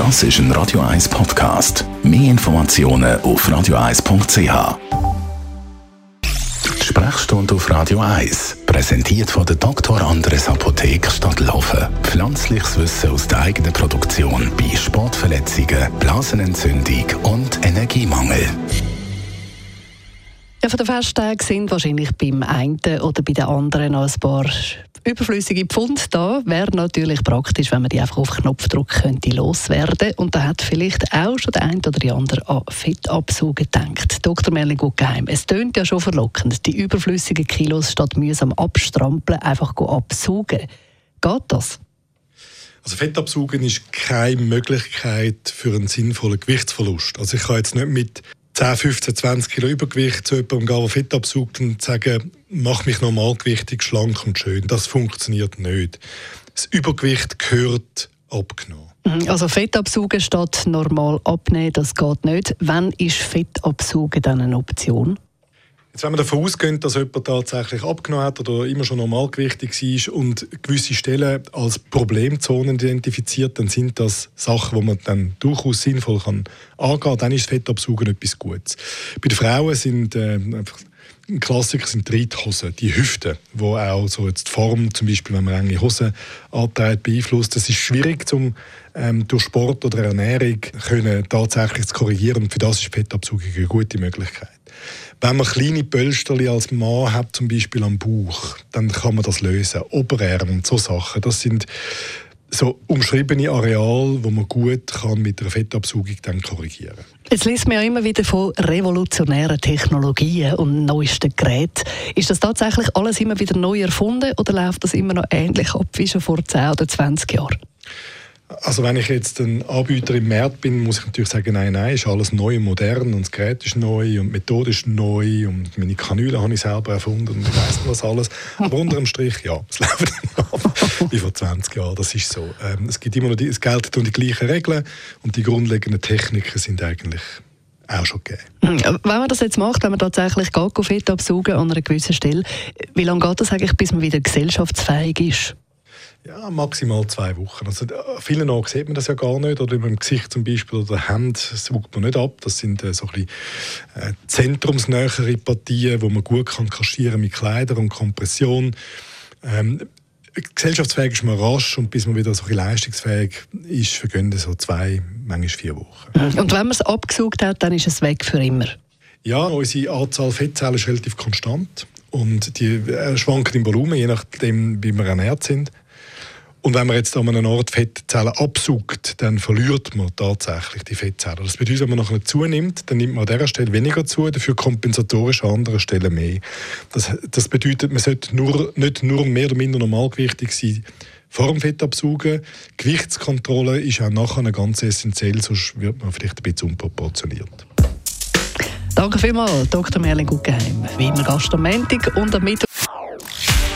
Das ist ein Radio 1 Podcast. Mehr Informationen auf radio1.ch. Sprechstunde auf Radio 1, präsentiert von der Dr. Andres Apotheke Stadtlaufen. Pflanzliches Wissen aus der eigenen Produktion bei Sportverletzungen, Blasenentzündung und Energiemangel. Ja, von den Festtagen sind wahrscheinlich beim einen oder bei den anderen noch ein paar überflüssige Pfund da. Wäre natürlich praktisch, wenn man die einfach auf Knopfdruck könnte loswerden Und da hat vielleicht auch schon der eine oder die andere an Fettabsaugen gedacht. Dr. Merlin Guggenheim, es tönt ja schon verlockend, die überflüssigen Kilos statt mühsam abstrampeln einfach absaugen. Geht das? Also Fettabsaugen ist keine Möglichkeit für einen sinnvollen Gewichtsverlust. Also ich kann jetzt nicht mit 10, 15, 20 Kilo Übergewicht zu jemandem gehen, der Fett absaugt und sagen, mach mich normalgewichtig, schlank und schön. Das funktioniert nicht. Das Übergewicht gehört abgenommen. Mhm, also Fett absaugen statt normal abnehmen, das geht nicht. Wann ist Fett absaugen dann eine Option? Jetzt, wenn man davon ausgeht, dass jemand tatsächlich abgenommen hat oder immer schon normalgewichtig war und gewisse Stellen als Problemzonen identifiziert, dann sind das Sachen, die man dann durchaus sinnvoll kann angehen kann. Dann ist Fettabsaugen etwas Gutes. Bei den Frauen sind äh, ein Klassiker sind die Reithosen, die Hüften, wo auch so jetzt die Form, zum Beispiel wenn man enge Hosen antreibt, beeinflusst. Das ist schwierig zum ähm, durch Sport oder Ernährung können tatsächlich zu korrigieren. Und für das ist Fettabsaugung eine gute Möglichkeit. Wenn man kleine Pölsterli als Mann hat, zum Beispiel am Bauch, dann kann man das lösen. Oberarm und so Sachen. Das sind so umschriebene Areale, wo man gut kann mit der Fettabsaugung dann korrigieren kann. Jetzt liest man ja immer wieder von revolutionären Technologien und neuesten Geräten. Ist das tatsächlich alles immer wieder neu erfunden oder läuft das immer noch ähnlich ab wie schon vor 10 oder 20 Jahren? Also wenn ich jetzt ein Anbieter im Markt bin, muss ich natürlich sagen, nein, nein, ist alles neu und modern und das Gerät ist neu und die Methode ist neu und meine Kanüle habe ich selber erfunden und ich weiss was alles. Aber unter dem Strich, ja, es läuft ab wie vor 20 Jahren, das ist so. Ähm, es gibt immer noch die, es gelten die gleichen Regeln und die grundlegenden Techniken sind eigentlich auch schon gegeben. Wenn man das jetzt macht, wenn man tatsächlich Fett absaugen an einer gewissen Stelle, wie lange geht das eigentlich, bis man wieder gesellschaftsfähig ist? Ja, maximal zwei Wochen. Also, äh, vielen Augen sieht man das ja gar nicht. Oder im Gesicht zum Beispiel oder Hand saugt man nicht ab. Das sind äh, so ein bisschen, äh, zentrumsnähere Partien, wo man gut kann kaschieren mit Kleidern und Kompression. Ähm, gesellschaftsfähig ist man rasch und bis man wieder so ein leistungsfähig ist, vergehen so zwei, manchmal vier Wochen. Und wenn man es abgesaugt hat, dann ist es weg für immer? Ja, unsere Anzahl Fettzellen ist relativ konstant und die äh, schwanken im Volumen, je nachdem, wie wir ernährt sind. Und wenn man jetzt an einem Ort Fettzellen absaugt, dann verliert man tatsächlich die Fettzellen. Das bedeutet, wenn man nachher zunimmt, dann nimmt man an dieser Stelle weniger zu, dafür kompensatorisch an anderen Stellen mehr. Das, das bedeutet, man sollte nur, nicht nur mehr oder minder normalgewichtig sein, vor dem Fettabsaugen. Gewichtskontrolle ist auch nachher ganz essentiell, sonst wird man vielleicht ein bisschen unproportioniert. Danke vielmals, Dr. Merlin Guggenheim. Wie immer Gast am Montag und am Mittwoch.